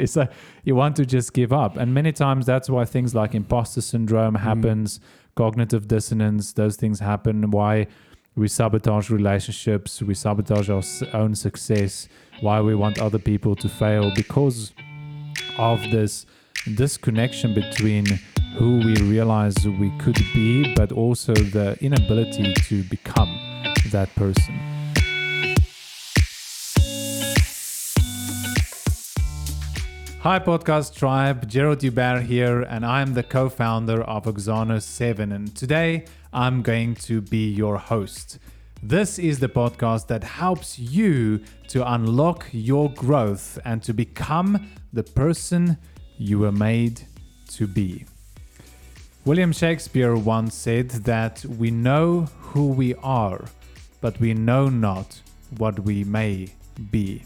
it's like you want to just give up. And many times that's why things like imposter syndrome mm. happens, cognitive dissonance, those things happen. Why we sabotage relationships, we sabotage our own success, why we want other people to fail because of this disconnection between who we realize we could be, but also the inability to become that person. Hi, Podcast Tribe. Gerald Dubert here, and I'm the co founder of Oxano 7. And today I'm going to be your host. This is the podcast that helps you to unlock your growth and to become the person you were made to be. William Shakespeare once said that we know who we are, but we know not what we may be.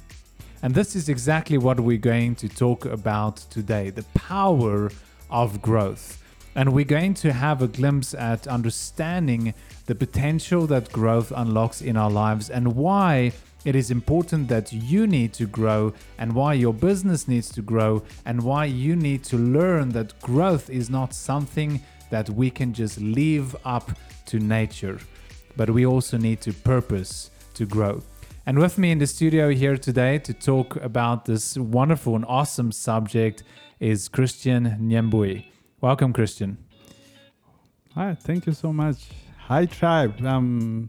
And this is exactly what we're going to talk about today the power of growth. And we're going to have a glimpse at understanding the potential that growth unlocks in our lives and why it is important that you need to grow and why your business needs to grow and why you need to learn that growth is not something that we can just leave up to nature, but we also need to purpose to grow. And with me in the studio here today to talk about this wonderful and awesome subject is Christian Nyembui. Welcome, Christian. Hi, thank you so much. Hi, tribe. I'm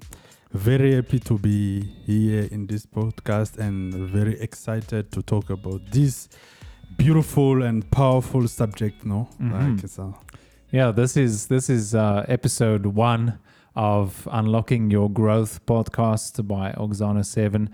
very happy to be here in this podcast and very excited to talk about this beautiful and powerful subject. No, Mhm. like a, Yeah, this is this is uh, episode one of Unlocking Your Growth podcast by Oxana Seven,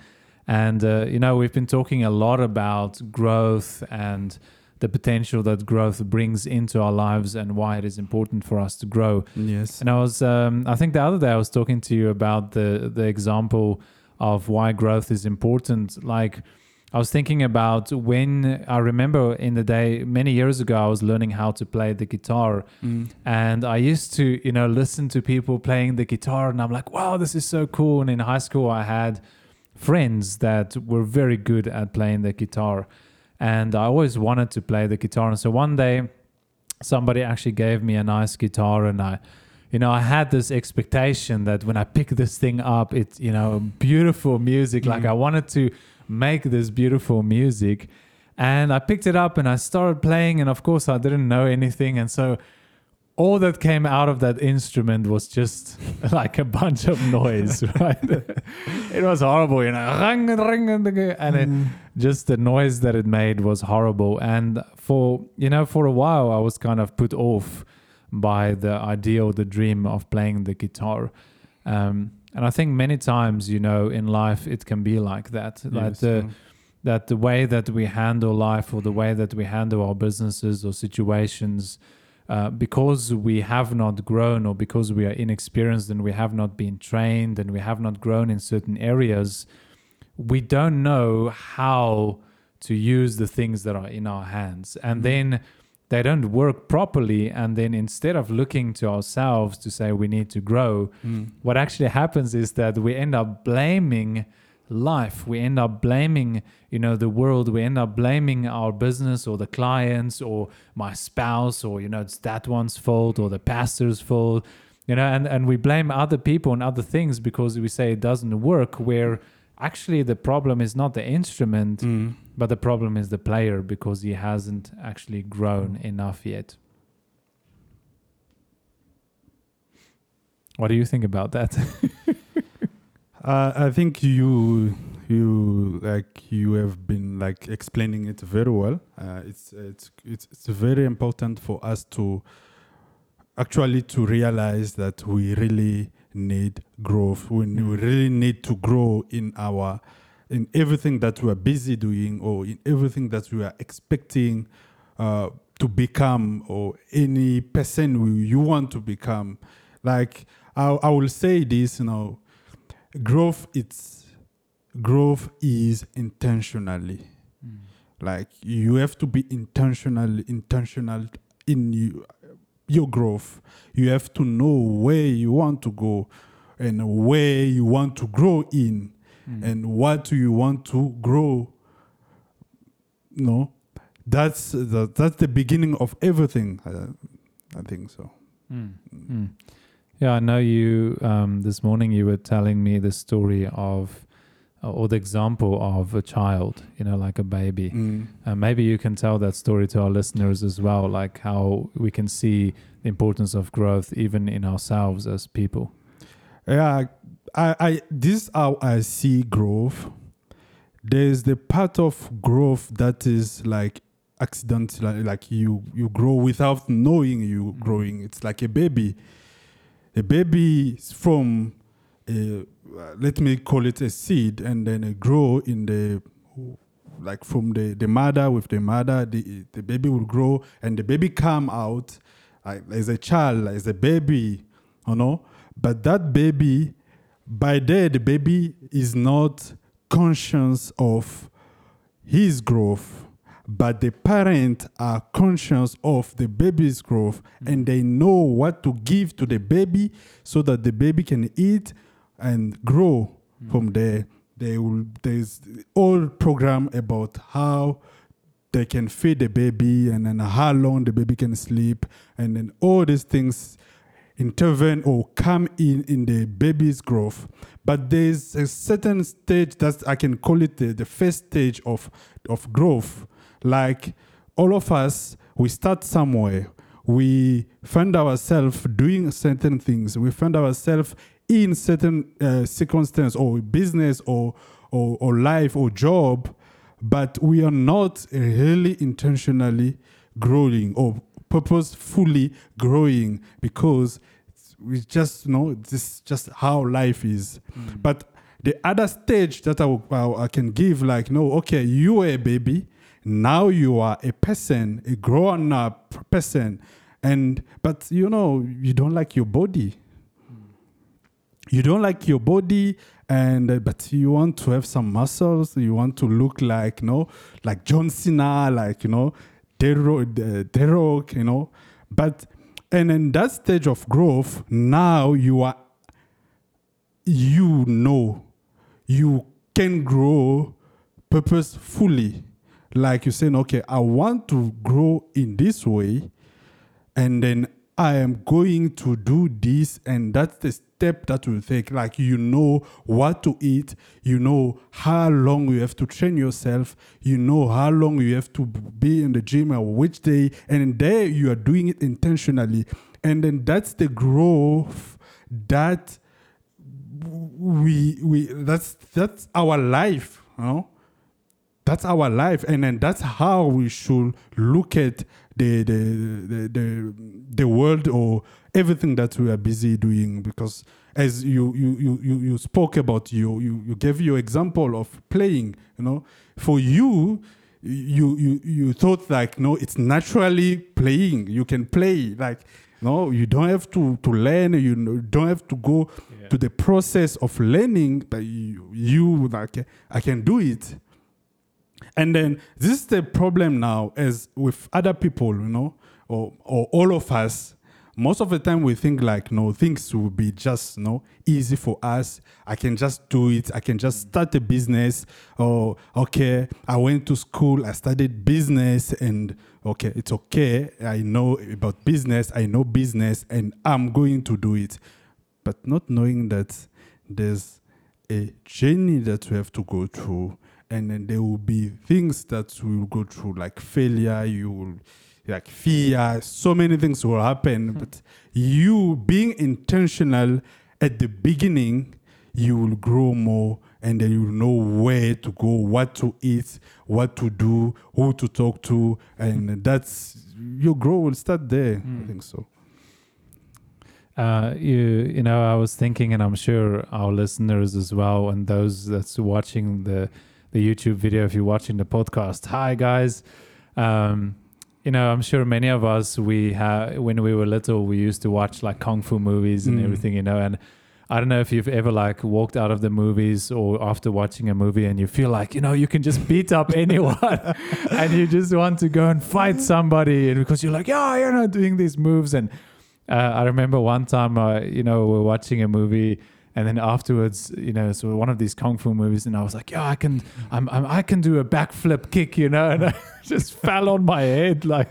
and uh, you know we've been talking a lot about growth and the potential that growth brings into our lives and why it is important for us to grow. yes. And I was, um, I think the other day I was talking to you about the the example of why growth is important. Like, I was thinking about when I remember in the day many years ago I was learning how to play the guitar, Mm. and I used to, you know, listen to people playing the guitar, and I'm like, wow, this is so cool. And in high school I had friends that were very good at playing the guitar, and I always wanted to play the guitar. And so one day somebody actually gave me a nice guitar and I you know I had this expectation that when I pick this thing up it's you know beautiful music like Mhm. I wanted to make this beautiful music. And I picked it up and I started playing and of course I didn't know anything. And so all that came out of that instrument was just like a bunch of noise right? It was horrible you know Ring, ring, ring, and it, Mm. just the noise that it made was horrible. And for you know for a while i was kind of put off by the idea or the dream of playing the guitar. Um, and i think many times you know in life it can be like that like the, mm. that the way that we handle life or the way that we handle our businesses or situations uh, because we have not grown or because we are inexperienced and we have not been trained and we have not grown in certain areas we don't know how to use the things that are in our hands and Mhm. then they don't work properly and then instead of looking to ourselves to say we need to grow Mm. what actually happens is that we end up blaming life we end up blaming you know the world we end up blaming our business or the clients or my spouse or you know it's that one's fault or the pastor's fault you know and and we blame other people and other things because we say it doesn't work where actually the problem is not the instrument Mm. but the problem is the player because he hasn't actually grown enough yet what do you think about that Uh, I think you you like you have been like explaining it very well. Uh, it's it's it's it's very important for us to actually to realize that we really need growth. We, we Mm. really need to grow in our in everything that we are busy doing or in everything that we are expecting uh, to become or any person we, you want to become. Like I, I will say this, you know, growth it's growth is intentionally like you have to be intentional intentional in you, your growth you have to know where you want to go and where you want to grow in Mm. and what do you want to grow no that's the that's the beginning of everything. Uh, I think so. Mm. Mm. Yeah, I know you. Um, this morning you were telling me the story of, or the example of a child. You know, like a baby. Mm. Uh, maybe you can tell that story to our listeners as well, like how we can see the importance of growth even in ourselves as people. Yeah, I, I this is how I see growth. There's the part of growth that is like accidental, like you you grow without knowing you growing. It's like a baby. A baby from a, uh, let me call it a seed, and then it grow in the like from the, the mother with the mother. The the baby will grow, and the baby come out like as a child, as a baby, you know. But that baby, by there, the baby is not conscious of his growth but the parent are conscious of the baby's growth and they know what to give to the baby so that the baby can eat and grow from there they will there's all program about how they can feed the baby and then how long the baby can sleep and then all these things intervene or come in in the baby's growth. But there's a certain stage that i can call it the, the first stage of of growth. Like all of us we start somewhere we find ourselves doing certain things. We find ourselves in certain uh, circumstance or business or, or or life or job but we are not really intentionally growing or purposefully growing because we just you know this is just how life is. But the other stage that I, I, I can give like no okay you were a baby now you are a person a grown up person. And but you know you don't like your body. You don't like your body and uh, but you want to have some muscles. You want to look like you know like john cena like you know the Rock, you know. But and in that stage of growth now you are you know you can grow purposefully like you're saying okay i want to grow in this way and then I am going to do this, and that's the step that will take. Like you know what to eat, you know how long you have to train yourself, you know how long you have to be in the gym or which day, and there you are doing it intentionally, and then that's the growth that we we that's that's our life, you know that's our life and then that's how we should look at the the the the, the world or everything that we are busy doing because as you you you you, you spoke about you, you you gave your example of playing you know. For you you you you thought like no it's naturally playing. You can play like no you don't have to to learn you don't have to go Yeah. to the process of learning but you, you like i can do it and then this is the problem now as with other people, you know, or or all of us. Most of the time we think like no things will be just you know easy for us. I can just do it. I can just start a business. Or okay, I went to school, I studied business and okay, it's okay. I know about business, I know business and I'm going to do it. But not knowing that there's a journey that we have to go through and then there will be things that will go through like failure you will like fear so many things will happen. Hmm. But you being intentional at the beginning you will grow more and then you will know where to go what to eat what to do who to talk to and hmm. that's your growth will start there i hmm. think so. Uh, you you know, I was thinking, and I'm sure our listeners as well, and those that's watching the the YouTube video, if you're watching the podcast, hi guys. Um, you know, I'm sure many of us we have when we were little, we used to watch like kung fu movies and Mm. everything, you know, and. I don't know if you've ever like walked out of the movies or after watching a movie and you feel like, you know, you can just beat up anyone and you just want to go and fight somebody and because you're like, yeah, you're not doing these moves. And uh, I remember one time, uh, you know, we're watching a movie and then afterwards, you know, so one of these kung fu movies, and I was like, yeah, I can, I'm, I'm I can do a backflip kick, you know, and I just fell on my head, like,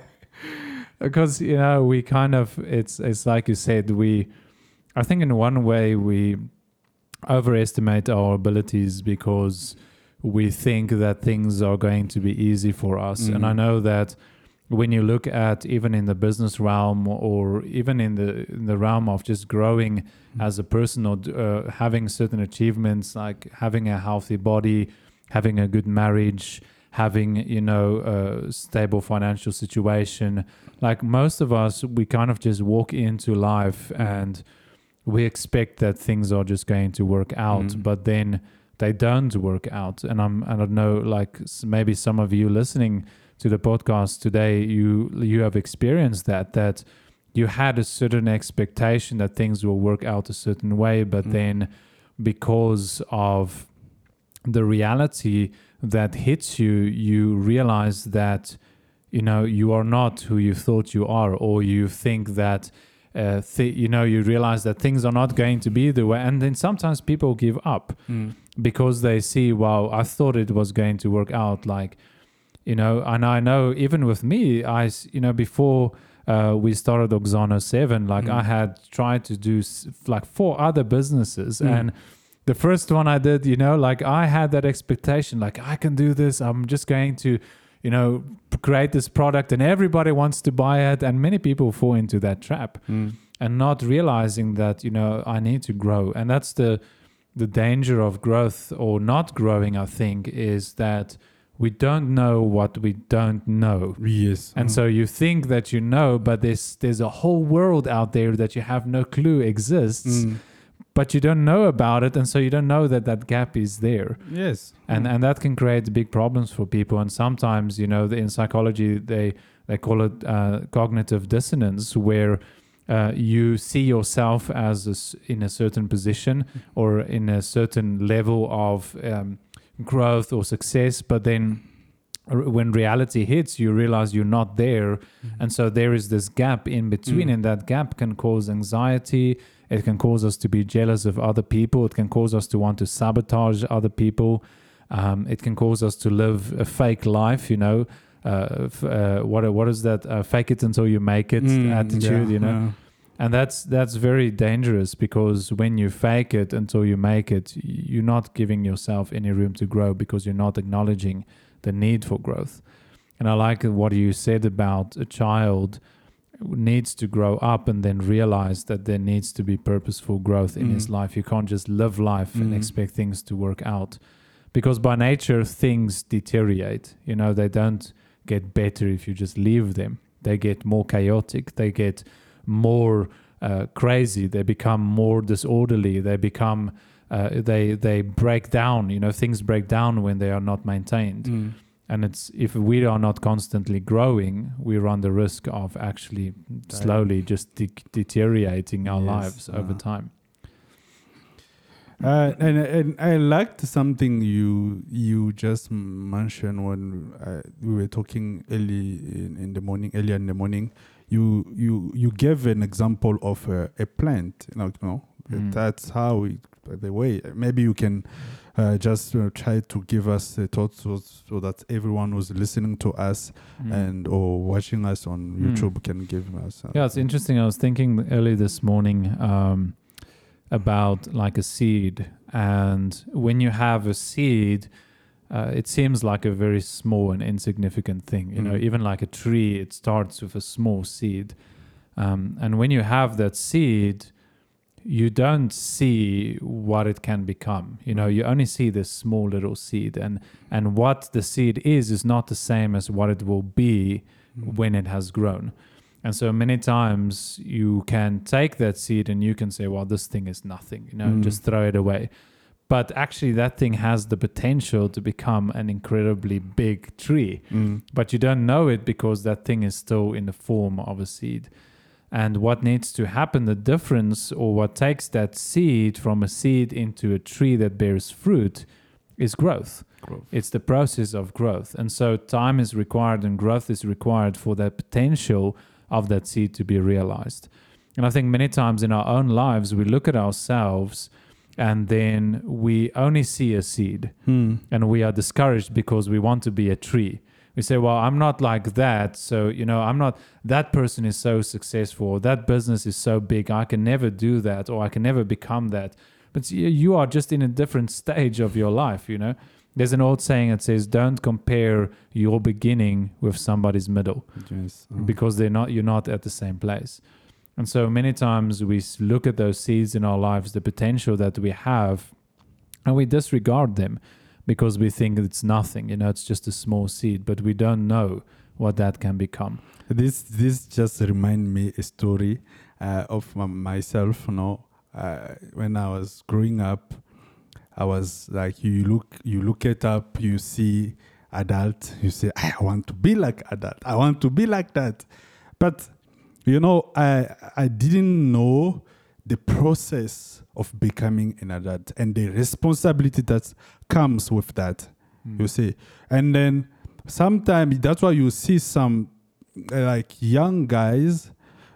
because you know, we kind of, it's, it's like you said, we, I think in one way we overestimate our abilities because we think that things are going to be easy for us, and I Mhm. know that when you look at even in the business realm or even in the in the realm of just growing as a person or uh, having certain achievements like having a healthy body having a good marriage having you know a stable financial situation like most of us we kind of just walk into life and we expect that things are just going to work out Mm. but then they don't work out. And i'm i don't know like maybe some of you listening to the podcast today you you have experienced that that you had a certain expectation that things will work out a certain way but Mm. then because of the reality that hits you you realize that you know you are not who you thought you are or you think that uh, th- you know you realize that things are not going to be the way and then sometimes people give up Mm. because they see wow i thought it was going to work out like you know and i know even with me i you know before uh, we started oxano 7 like Mm. i had tried to do like four other businesses Mm. and the first one i did you know like i had that expectation like i can do this i'm just going to you know create this product and everybody wants to buy it and many people fall into that trap Mm. and not realizing that you know I need to grow and that's the the danger of growth or not growing I think is that we don't know what we don't know Yes. and Mm. so you think that you know but there's there's a whole world out there that you have no clue exists Mm. but you don't know about it and so you don't know that that gap is there Yes. and Mm. and that can create big problems for people and sometimes you know in psychology they they call it uh, cognitive dissonance where uh, you see yourself as a in a certain position or in a certain level of um, growth or success but then when reality hits you realize you're not there. And so there is this gap in between Mm. and that gap can cause anxiety. It can cause us to be jealous of other people. It can cause us to want to sabotage other people. Um, it can cause us to live a fake life you know uh, f- uh, what what is that? Uh, fake it until you make it Mm, attitude yeah, you know? yeah. And that's that's very dangerous because when you fake it until you make it you're not giving yourself any room to grow because you're not acknowledging the need for growth. And i like what you said about a child needs to grow up and then realize that there needs to be purposeful growth in his Mm. life. You can't just live life and Mm. expect things to work out because by nature things deteriorate. You know they don't get better if you just leave them. They get more chaotic. They get more uh, crazy they become more disorderly they become uh, they they break down you know things break down when they are not maintained Mm. and it's if we are not constantly growing we run the risk of actually slowly just de- deteriorating our Yes, lives over uh-huh. time Uh, and and I liked something you you just mentioned when uh, we were talking early in, in the morning, earlier in the morning. You you you gave an example of a, a plant. Like no, Mm. that's how. It, by the way, maybe you can uh, just uh, try to give us the thoughts so, so that everyone who's listening to us Mm. and or watching us on Mm. YouTube can give us. Uh, Yeah, it's interesting. I was thinking early this morning um, about like a seed, and when you have a seed, uh, it seems like a very small and insignificant thing. You know, Mm. even like a tree, it starts with a small seed, um, and when you have that seed, you don't see what it can become. You know, you only see this small little seed, and and what the seed is is not the same as what it will be Mm. when it has grown. And so many times you can take that seed and you can say, well, this thing is nothing, you know, Mm. just throw it away. But actually, that thing has the potential to become an incredibly big tree. Mm. But you don't know it because that thing is still in the form of a seed. And what needs to happen, the difference, or what takes that seed from a seed into a tree that bears fruit, is growth. Growth. It's the process of growth. And so time is required and growth is required for that potential of that seed to be realized. And I think many times in our own lives, we look at ourselves and then we only see a seed Hmm. and we are discouraged because we want to be a tree. We say, Well, I'm not like that. So, you know, I'm not, that person is so successful, that business is so big, I can never do that, or I can never become that. But you are just in a different stage of your life, you know? There's an old saying that says, Don't compare your beginning with somebody's middle Yes. uh, because they're not you're not at the same place and so many times we look at those seeds in our lives the potential that we have and we disregard them because we think it's nothing you know it's just a small seed but we don't know what that can become. This this just remind me a story uh, of myself you know uh, when i was growing up i was like you look you look it up you see adult you say i want to be like adult. I want to be like that. But you know i i didn't know the process of becoming an adult and the responsibility that comes with that hmm. you see. And then sometimes that's why you see some like young guys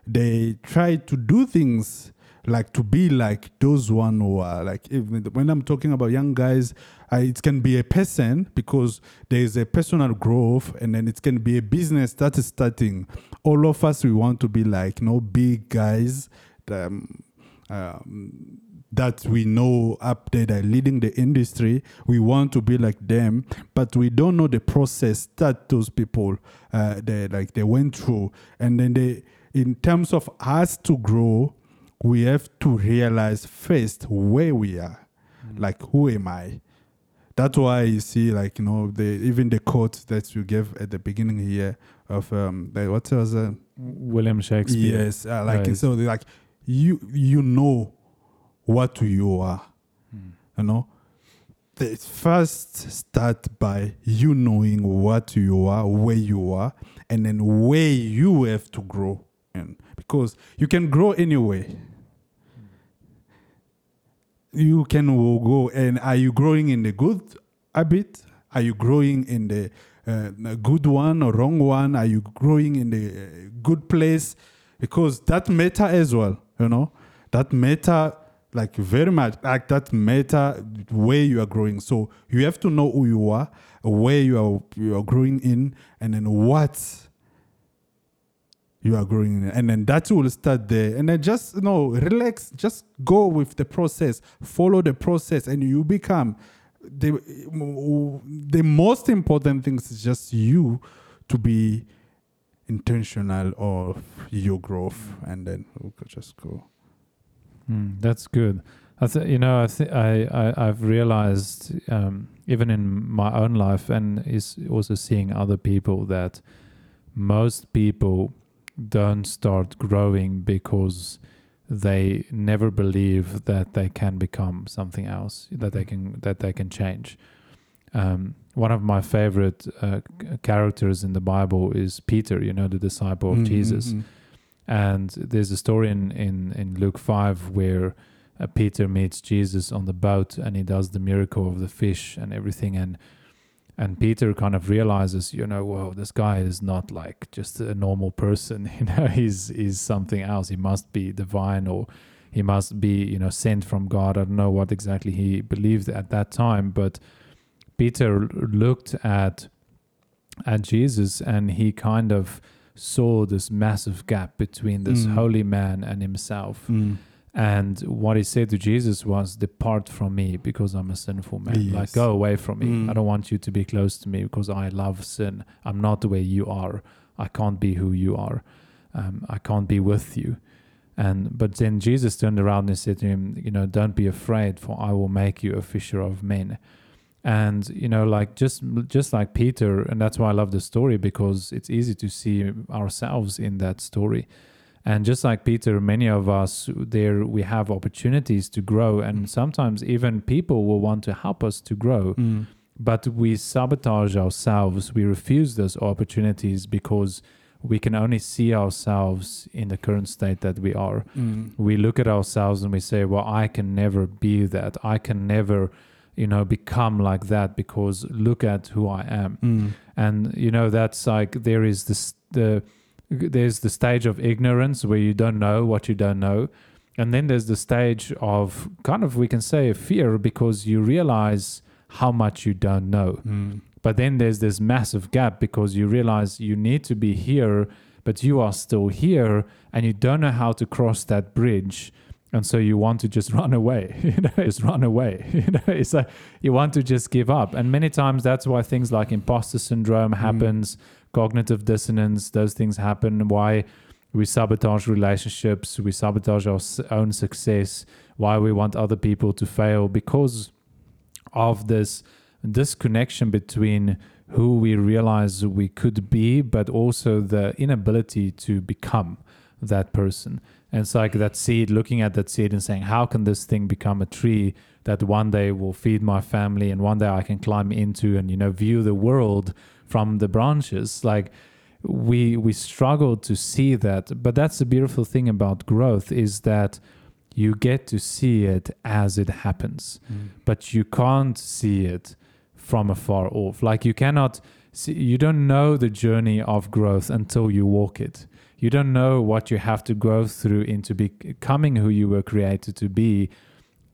they try to do things like to be like those one who are like even when i'm talking about young guys uh, it can be a person because there is a personal growth and then it can be a business that is starting all of us we want to be like you know big guys um, um, that we know up there that are leading the industry. We want to be like them, but we don't know the process that those people uh, they like they went through. And then they, in terms of us to grow, we have to realize first where we are, like who am I. That's why you see, like you know, the even the quote that you gave at the beginning here of um, the, what was uh, william shakespeare Yes, uh, like Right. so. Like you, you know what you are. You know, the first start by you knowing what you are, where you are, and then where you have to grow. In. Because you can grow anyway. You can go and are you growing in the good habit? Are you growing in the uh, good one or wrong one? Are you growing in the uh, good place? Because that matter as well, you know, that matter like very much like that matter where you are growing. So you have to know who you are, where you are you are growing in, and then what you are growing. And then that will start there. And then just you know, relax, just go with the process, follow the process, and you become the the most important thing is just you to be intentional of your growth and then we could just go Mm, that's good. I th- you know, I, th- I, I I've realized um, even in my own life, and is also seeing other people that most people don't start growing because they never believe that they can become something else, that they can that they can change. Um, one of my favorite uh, characters in the Bible is Peter. You know, the disciple of Mm, Jesus. mm, mm. And there's a story in, in, in Luke 5 where uh, Peter meets Jesus on the boat and he does the miracle of the fish and everything. And and Peter kind of realizes, you know, whoa, this guy is not like just a normal person. You know, he's he's something else. He must be divine or he must be, you know, sent from God. I don't know what exactly he believed at that time, but Peter looked at at Jesus and he kind of saw this massive gap between this Mm. holy man and himself. Mm. And what he said to Jesus was, Depart from me because I'm a sinful man. Like, go away from me. Mm. I don't want you to be close to me because I love sin. I'm not the way you are. I can't be who you are. Um, I can't be with you. And but then Jesus turned around and said to him, You know, don't be afraid, for I will make you a fisher of men. And you know, like just just like Peter, and that's why I love the story because it's easy to see ourselves in that story. And just like Peter, many of us there we have opportunities to grow, and sometimes even people will want to help us to grow, Mm. but we sabotage ourselves. We refuse those opportunities because we can only see ourselves in the current state that we are. Mm. We look at ourselves and we say, "Well, I can never be that. I can never." you know become like that because look at who i am Mm. and you know that's like there is this the there's the stage of ignorance where you don't know what you don't know And then there's the stage of kind of, we can say, fear because you realize how much you don't know. Mm. But then there's this massive gap because you realize you need to be here, but you are still here and you don't know how to cross that bridge. And so you want to just run away, you know, just run away. You know, it's like you want to just give up. And many times that's why things like imposter syndrome happens, cognitive dissonance, those things happen. Why we sabotage relationships, we sabotage our own success, why we want other people to fail because of this disconnection between who we realize we could be, but also the inability to become that person. And it's like that seed, looking at that seed and saying, how can this thing become a tree that one day will feed my family and one day I can climb into and, you know, view the world from the branches? Like, we we struggle to see that. But that's the beautiful thing about growth is that you get to see it as it happens. Mm. But you can't see it from afar off. Like you cannot see, you don't know the journey of growth until you walk it. You don't know what you have to go through into becoming who you were created to be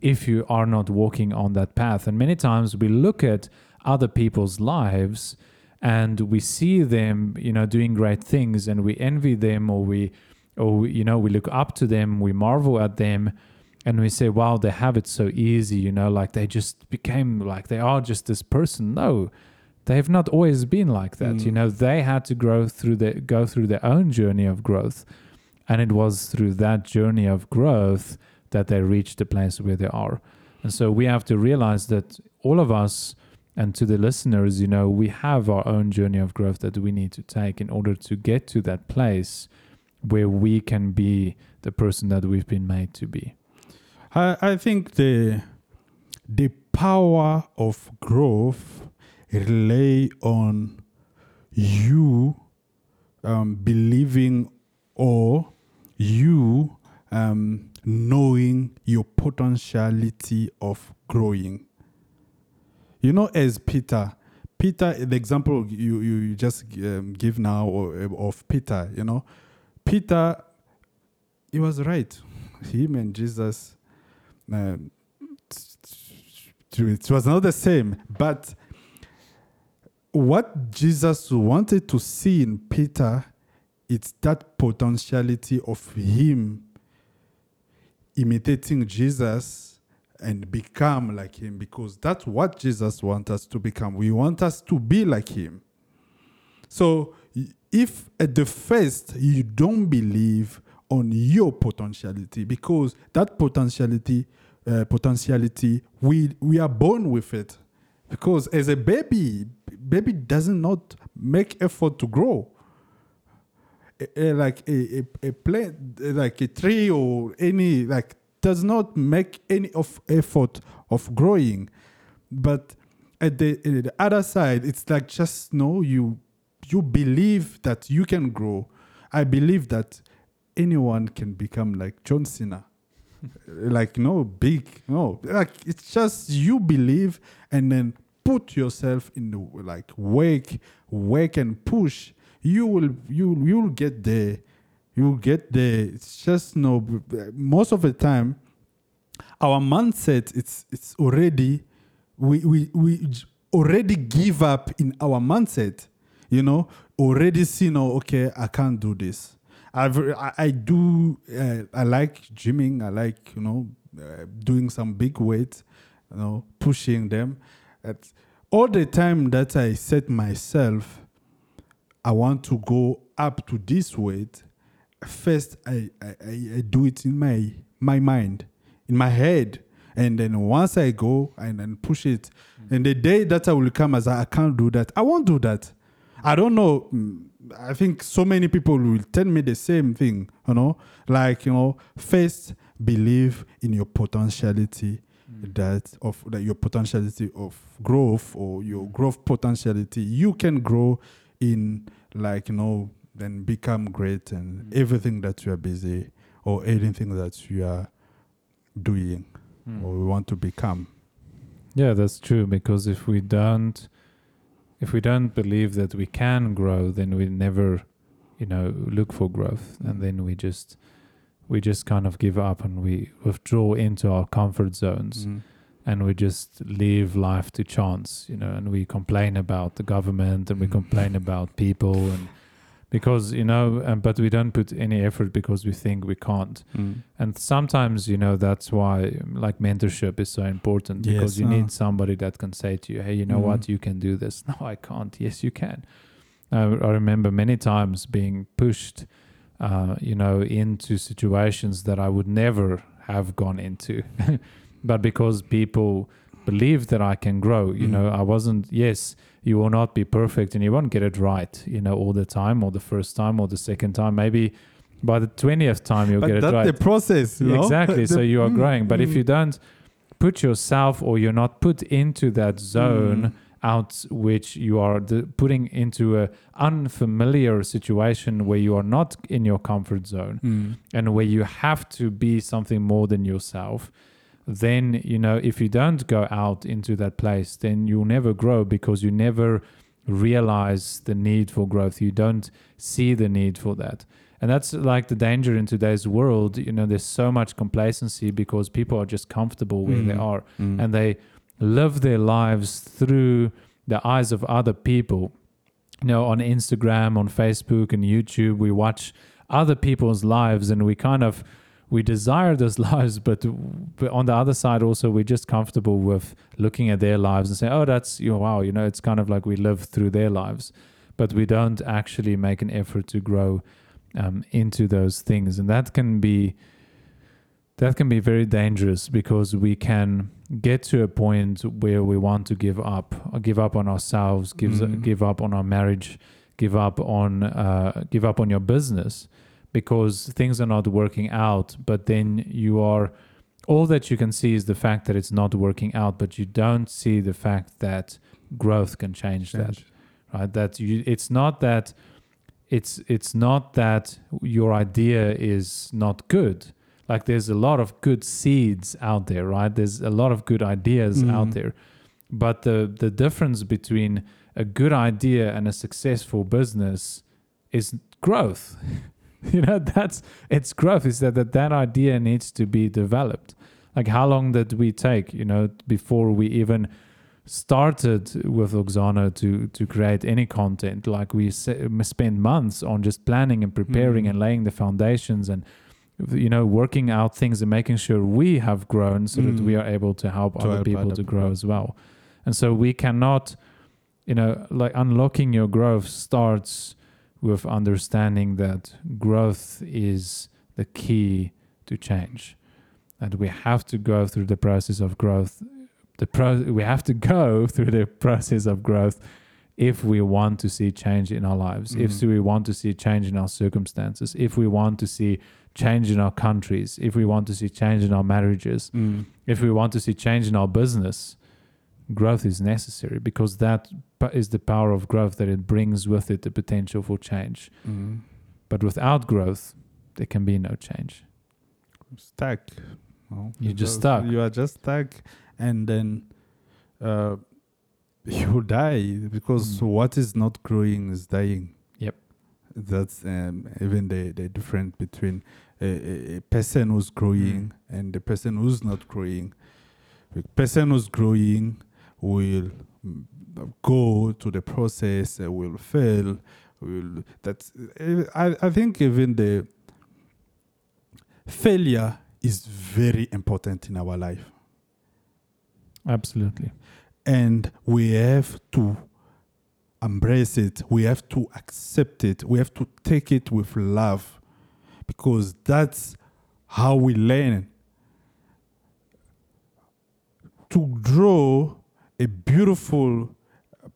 if you are not walking on that path. And many times we look at other people's lives and we see them you know doing great things and we envy them or we or you know we look up to them we marvel at them and we say wow they have it so easy you know like they just became like they are just this person. No they have not always been like that Mm. you know. They had to grow through the go through their own journey of growth and it was through that journey of growth that they reached the place where they are. And so we have to realize that all of us and to the listeners, you know, we have our own journey of growth that we need to take in order to get to that place where we can be the person that we've been made to be. I, I think the the power of growth rely on you um, believing or you um, knowing your potentiality of growing. You know, as Peter, Peter, the example you you, just um, give now or, of Peter, you know, Peter, he was right. Him and Jesus um, it was not the same. But what Jesus wanted to see in Peter, it's that potentiality of him imitating Jesus and become like him because that's what Jesus wants us to become. We want us to be like him. So if at the first you don't believe on your potentiality because that potentiality uh, potentiality we we are born with it because as a baby baby does not not make effort to grow A- a- like a, a, a plant like a tree or any like does not make any of effort of growing but at the, at the other side it's like just no you you believe that you can grow. I believe that anyone can become like john cena. Like no big no. Like it's just you believe and then put yourself in the like work work and push. You will you you'll get there you'll get there. It's just no most of the time our mindset it's it's already we we we already give up in our mindset you know already see no okay i can't do this. I've, I, I do uh, I like gymming I like you know uh, doing some big weights you know pushing them. At all the time that I set myself I want to go up to this weight first I, I, I, do it in my my mind in my head. And then once I go and then push it and the day that I will come as I, can't do that I won't do that. I don't know mm, I think so many people will tell me the same thing you know? Like you know first believe in your potentiality that of that your potentiality of growth or your growth potentiality. You can grow in like you know then become great and everything that you are busy or anything that you are doing or we want to become Yeah, that's true. Because if we don't, if we don't believe that we can grow, then we never, you know, look for growth, and then we just we just kind of give up and we withdraw into our comfort zones Mm. and we just leave life to chance, you know, and we complain about the government and we Mm. complain about people and because, you know, um, but we don't put any effort because we think we can't. Mm. And sometimes, you know, that's why like mentorship is so important because you uh. need somebody that can say to you, hey, you know Mhm. what, you can do this. No, I can't. Yes, you can. I, I remember many times being pushed, uh, you know, into situations that I would never have gone into. but because people believe that I can grow, you Mm. know, I wasn't, yes, you will not be perfect and you won't get it right, you know, all the time or the first time or the second time. Maybe by the 20th time you'll But get it right. the process, you know? Exactly. so you are mm, growing. But if mm, you don't put yourself or you're not put into that zone mm, out which you are the, putting into a unfamiliar situation where you are not in your comfort zone mm, and where you have to be something more than yourself then you know if you don't go out into that place then you'll never grow because you never realize the need for growth you don't see the need for that and that's like the danger in today's world you know there's so much complacency because people are just comfortable where they Mm. are mm. and they live their lives through the eyes of other people. You know, on Instagram, on Facebook, and YouTube, we watch other people's lives, and we kind of we desire those lives, but, but on the other side, also we're just comfortable with looking at their lives and say, "Oh, that's you know, wow." You know, it's kind of like we live through their lives, but we don't actually make an effort to grow um, into those things, and that can be that can be very dangerous because we can get to a point where we want to give up, or give up on ourselves, give Mhm. give up on our marriage, give up on uh, give up on your business because things are not working out. But then you are all that you can see is the fact that it's not working out, but you don't see the fact that growth can change that right? That you it's not that it's it's not that your idea is not good. Like there's a lot of good seeds out there right? There's a lot of good ideas out Mhm. there. But the the difference between a good idea and a successful business is growth you know that's it's growth is that, that that idea needs to be developed like how long did we take you know before we even started with Oxana to to create any content like we spent months on just planning and preparing Mhm. and laying the foundations and you know working out things and making sure we have grown so that Mm. we are able to help To other help people other to grow people. as well and so we cannot you know like unlocking your growth starts with understanding that growth is the key to change and we have to go through the process of growth the pro- we have to go through the process of growth if we want to see change in our lives if Mhm. we want to see change in our circumstances if we want to see change in our countries if we want to see change in our marriages Mm. if we want to see change in our business growth is necessary because that is the power of growth that it brings with it the potential for change Mm. but without growth there can be no change stuck. No? You're just stuck. You are just stuck, and then uh, you die because Mm. what is not growing is dying. Yep. That's um, even the the difference between a, a, person who's growing and the person who's not growing. The person who's growing will go to the process, uh, will fail. Will that's uh, I I think even the failure is very important in our life. Absolutely. And we have to embrace it. We have to accept it. We have to take it with love because that's how we learn. To draw a beautiful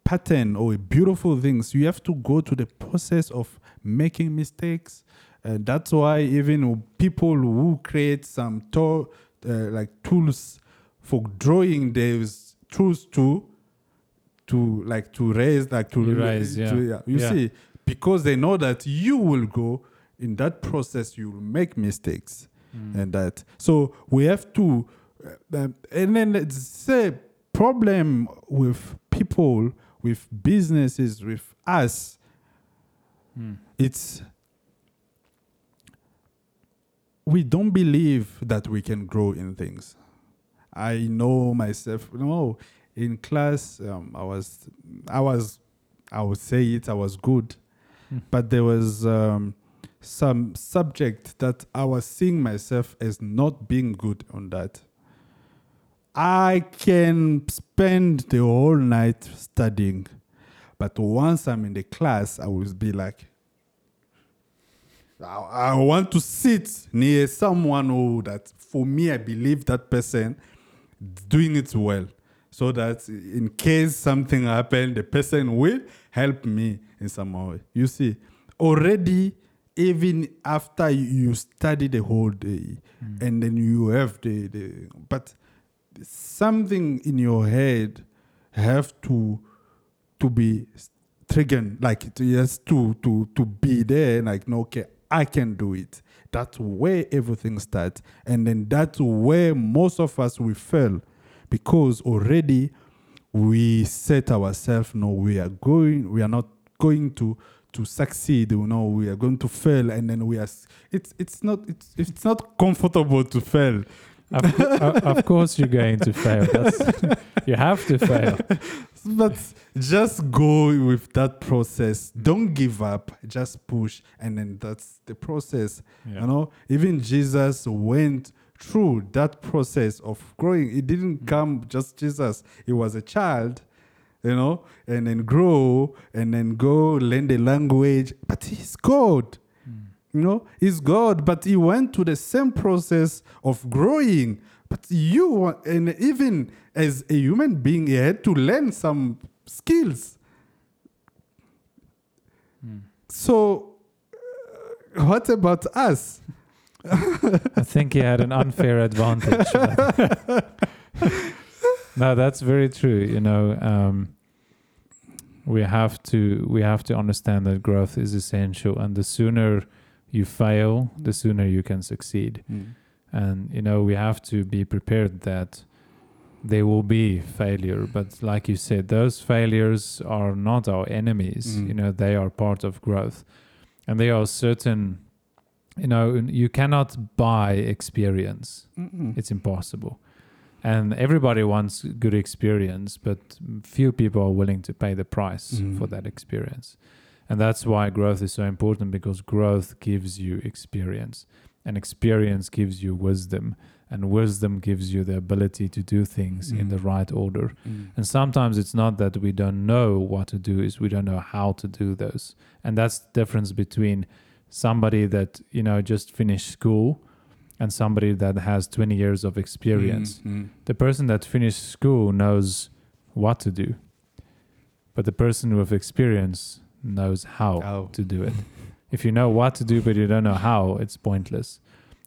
pattern or a beautiful things you have to go to the process of making mistakes and that's why even people who create some to, uh, like tools for drawing there's tools to to like to raise like to Erase, yeah. to- you Yeah. see because they know that you will go in that process you will make mistakes Mm. and that so we have to uh, and then let's say problem with people with businesses with us Mm. it's we don't believe that we can grow in things. I know myself. No, in class, um, I was, I was, I would say it. I was good, Hmm. but there was um, some subject that I was seeing myself as not being good on that. I can spend the whole night studying, but once I'm in the class, I will be like, I, I want to sit near someone who that for me I believe that person doing it well so that in case something happen the person will help me in some way. You see already even after you- study the whole day mm. and then you have the, the but something in your head have to to be triggered like it has to to to be there like no okay i can do it. That's where everything starts. And then that's where most of us we fail. Because already we set ourselves no we are going we are not going to to succeed you know we are going to fail. And then we are it's it's not it's it's not comfortable to fail Of, uh, of course, you're going to fail. That's, you have to fail. but just go with that process. Don't give up. Just push and then that's the process Yeah. you know? Even jesus went through that process of growing. It didn't mm. come just jesus. He was a child you know and then grow and then go learn the language. But he's god you know he's god but he went to the same process of growing but you and even as a human being he had to learn some skills so uh, what about us I think he had an unfair advantage. no, that's very true. You know, um, we have to we have to understand that growth is essential, and the sooner you fail, the sooner you can succeed. And you know, we have to be prepared that there will be failure. But like you said, those failures are not our enemies. Mm. You know, they are part of growth, and they are certain. You know, you cannot buy experience. Mm-mm. It's impossible. And everybody wants good experience, but few people are willing to pay the price Mhm. for that experience. And that's why growth is so important because growth gives you experience, and experience gives you wisdom, and wisdom gives you the ability to do things in Mhm. the right order. Mm. And sometimes it's not that we don't know what to do, is we don't know how to do those. And that's the difference between somebody that, you know, just finished school and somebody that has 20 years of experience. Mm, The person that finished school knows what to do. But the person with experience knows how How. to do it. if you know what to do but you don't know how, it's pointless.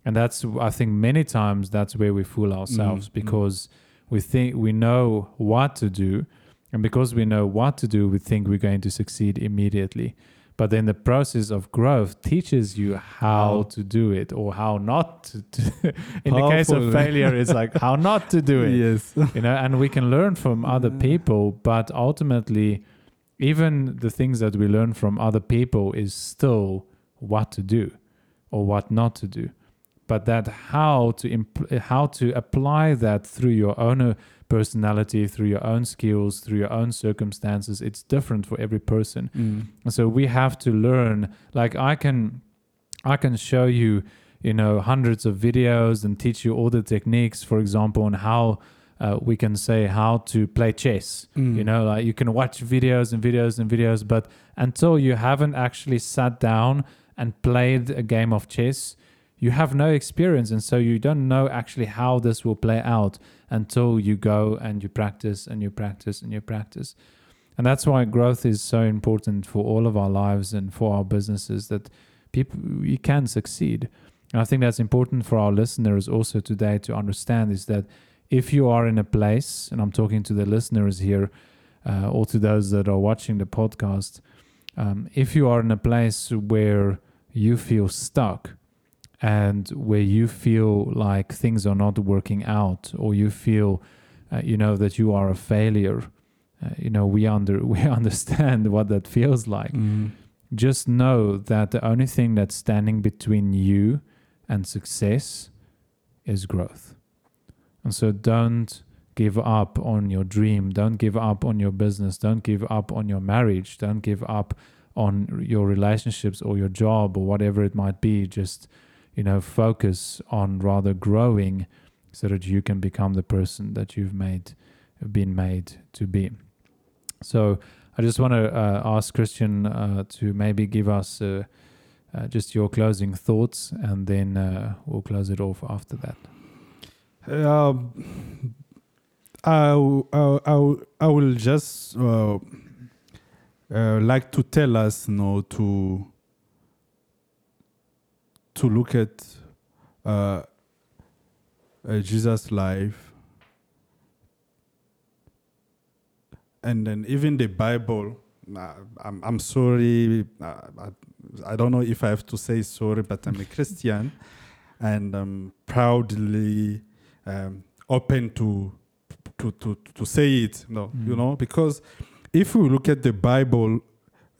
And that's I think many times that's where we fool ourselves Mm, mm. because we think we know what to do and because we know what to do we think we're going to succeed immediately. But then the process of growth teaches you how How. to do it or how not to, to in the case of failure it's like how not to do it Yes. you know and we can learn from other people but ultimately even the things that we learn from other people is still what to do or what not to do but that how to impl- how to apply that through your own uh, personality through your own skills through your own circumstances it's different for every person Mm. so we have to learn like i can i can show you you know hundreds of videos and teach you all the techniques for example on how uh, we can say how to play chess. Mm. you know like you can watch videos and videos and videos but until you haven't actually sat down and played a game of chess you have no experience and so you don't know actually how this will play out until you go and you practice and you practice and you practice. And that's why growth is so important for all of our lives and for our businesses that people we can succeed. And i think that's important for our listeners also today to understand is that if you are in a place and i'm talking to the listeners here uh, or to those that are watching the podcast um, if you are in a place where you feel stuck and where you feel like things are not working out or you feel uh, you know that you are a failure uh, you know we under we understand what that feels like Mm. just know that the only thing that's standing between you and success is growth. And so don't give up on your dream. Don't give up on your business. Don't give up on your marriage. Don't give up on your relationships or your job or whatever it might be. Just, you know, focus on rather growing so that you can become the person that you've made, been made to be. So I just want to uh, ask Christian uh, to maybe give us uh, uh just your closing thoughts, and then uh, we'll close it off after that. Um, I, I, I, I will just uh, like to tell us, you know, to to look at Jesus' life and then even the Bible. Uh, I'm, I'm sorry. Uh, I, I, don't know if I have to say sorry, but I'm a Christian, and I'm proudly um, open to, to to to say it. No, mm. you know, because if we look at the Bible,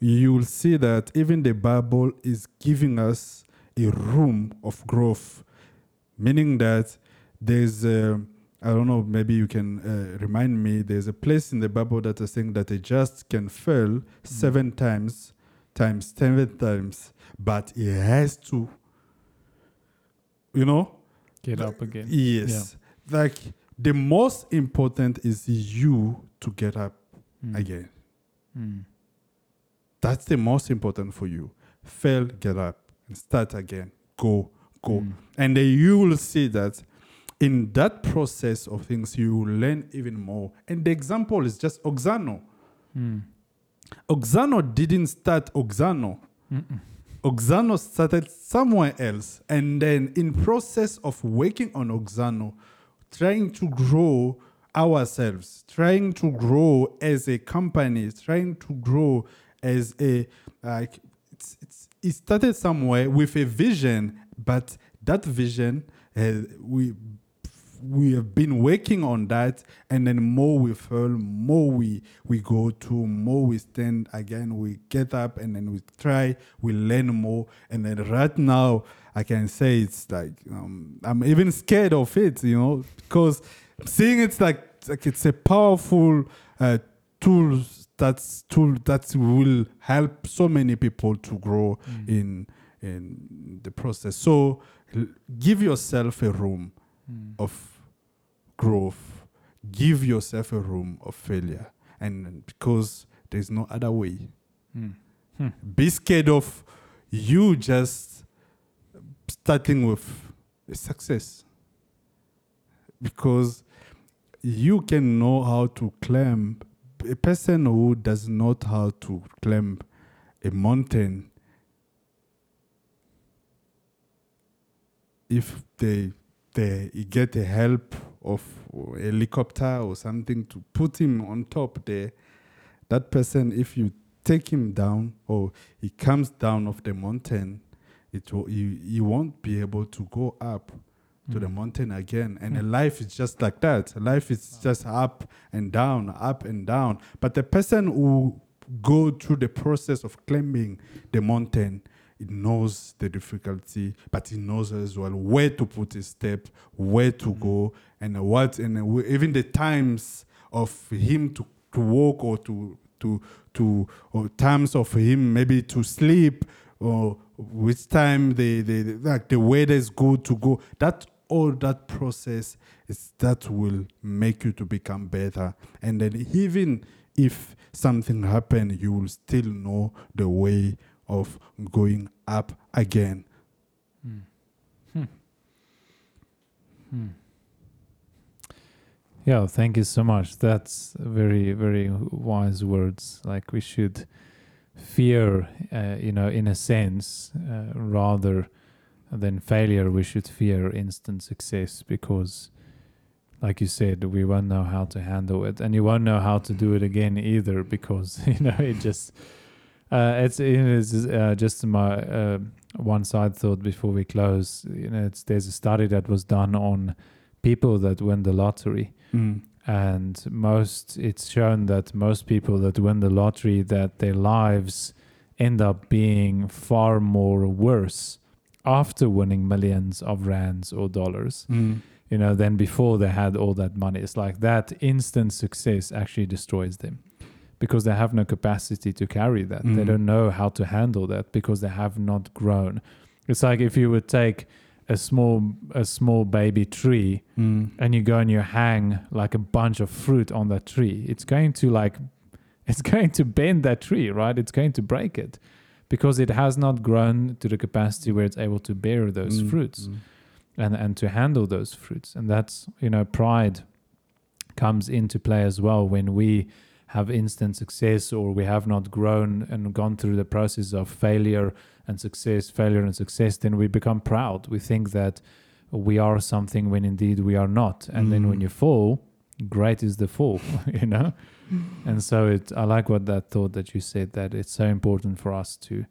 you will see that even the Bible is giving us a room of growth, meaning that there's. Uh, I don't know, maybe you can uh, remind me. There's a place in the Bible that is saying that a just can fail mm. seven times, times seven times, but he has to, you know, get up again. Yes. Like the most important is you to get up mm. again. Mm. That's the most important for you. Fail, get up, and start again. Go, go. Mm. And then you will see that in that process of things, you will learn even more. And the example is just Oxano. Mm. Oxano didn't start Oxano. Mm-mm. Oxano started somewhere else. And then in process of working on Oxano, trying to grow ourselves, trying to grow as a company, trying to grow as a like it's, it's it started somewhere with a vision, but that vision uh, we we have been working on that and then more we fall more we we go to more we stand again we get up and then we try we learn more. And then right now i can say it's like um, i'm even scared of it you know because seeing it's like like it's a powerful uh, tool that's tool that will help so many people to grow mm. in in the process so give yourself a room mm. of growth, give yourself a room of failure. And because there's no other way. Mm. Be scared of you just starting with success. Because you can know how to climb. A person who does not how to climb a mountain, if they they get the help of a helicopter or something to put him on top there, that person, if you take him down or he comes down off the mountain, it will, you, you won't be able to go up mm. to the mm. mountain again. And mm. life is just like that. Life is just up and down, up and down. But the person who go through the process of climbing the mountain, it knows the difficulty, but it knows as well where to put his step, where to mm go, and what, and even the times of him to, to walk or to to to or times of him maybe to sleep or which time the the like the weather is good to go. That all that process is that will make you to become better, and then even if something happen, you will still know the way of going up again. Hmm. Hmm. Hmm. Yeah, thank you so much. That's very, very wise words. Like we should fear, uh, you know, in a sense, uh, rather than failure, we should fear instant success because, like you said, we won't know how to handle it, and you won't know how to do it again either because you know it just uh, it's uh, just my uh, one side thought before we close. You know, it's there's a study that was done on people that win the lottery, mm. And most it's shown that most people that win the lottery that their lives end up being far more worse after winning millions of rands or dollars, Mm. you know, than before they had all that money. It's like that instant success actually destroys them because they have no capacity to carry that. They Mm. don't know how to handle that because they have not grown. It's like if you would take a small a small baby tree Mm. and you go and you hang like a bunch of fruit on that tree, it's going to like it's going to bend that tree, right? It's going to break it because it has not grown to the capacity where it's able to bear those Mm. fruits Mm. and and to handle those fruits. And that's you know pride comes into play as well when we have instant success or we have not grown and gone through the process of failure and success, failure and success, then we become proud. We think that we are something when indeed we are not. And then when Mm. you fall, great is the fall, you know? And so it I like what that thought that you said that it's so important for us to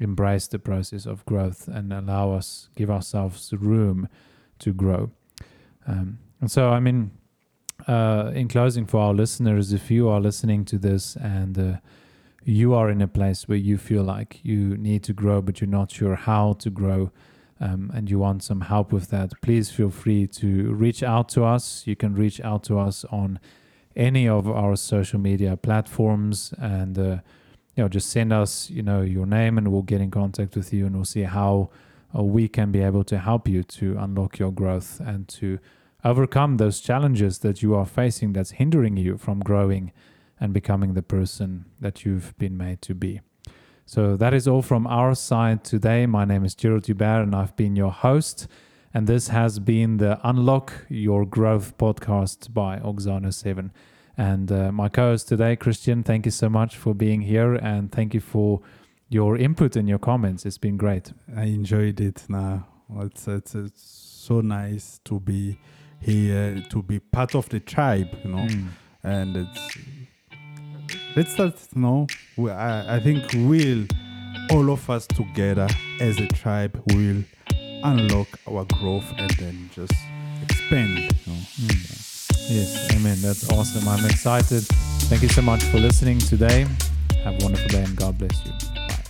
embrace the process of growth and allow us give ourselves room to grow. Um, and so I mean uh, in closing for our listeners, if you are listening to this and uh, you are in a place where you feel like you need to grow, but you're not sure how to grow, um, and you want some help with that, please feel free to reach out to us. You can reach out to us on any of our social media platforms and uh, you know just send us you know your name and we'll get in contact with you and we'll see how uh, we can be able to help you to unlock your growth and to overcome those challenges that you are facing that's hindering you from growing and becoming the person that you've been made to be. So that is all from our side today. My name is Gerald Dubert and I've been your host. And this has been the Unlock Your Growth podcast by Oxano 7. And uh, my co host today, Christian, thank you so much for being here and thank you for your input and your comments. It's been great. I enjoyed it now. It's, it's, it's so nice to be here, to be part of the tribe, you know. Mm. And it's let's start, now. We, I, I think we'll, all of us together as a tribe, will unlock our growth and then just expand, you know. Mm. Yes, amen. That's awesome. I'm excited. Thank you so much for listening today. Have a wonderful day and God bless you. Bye.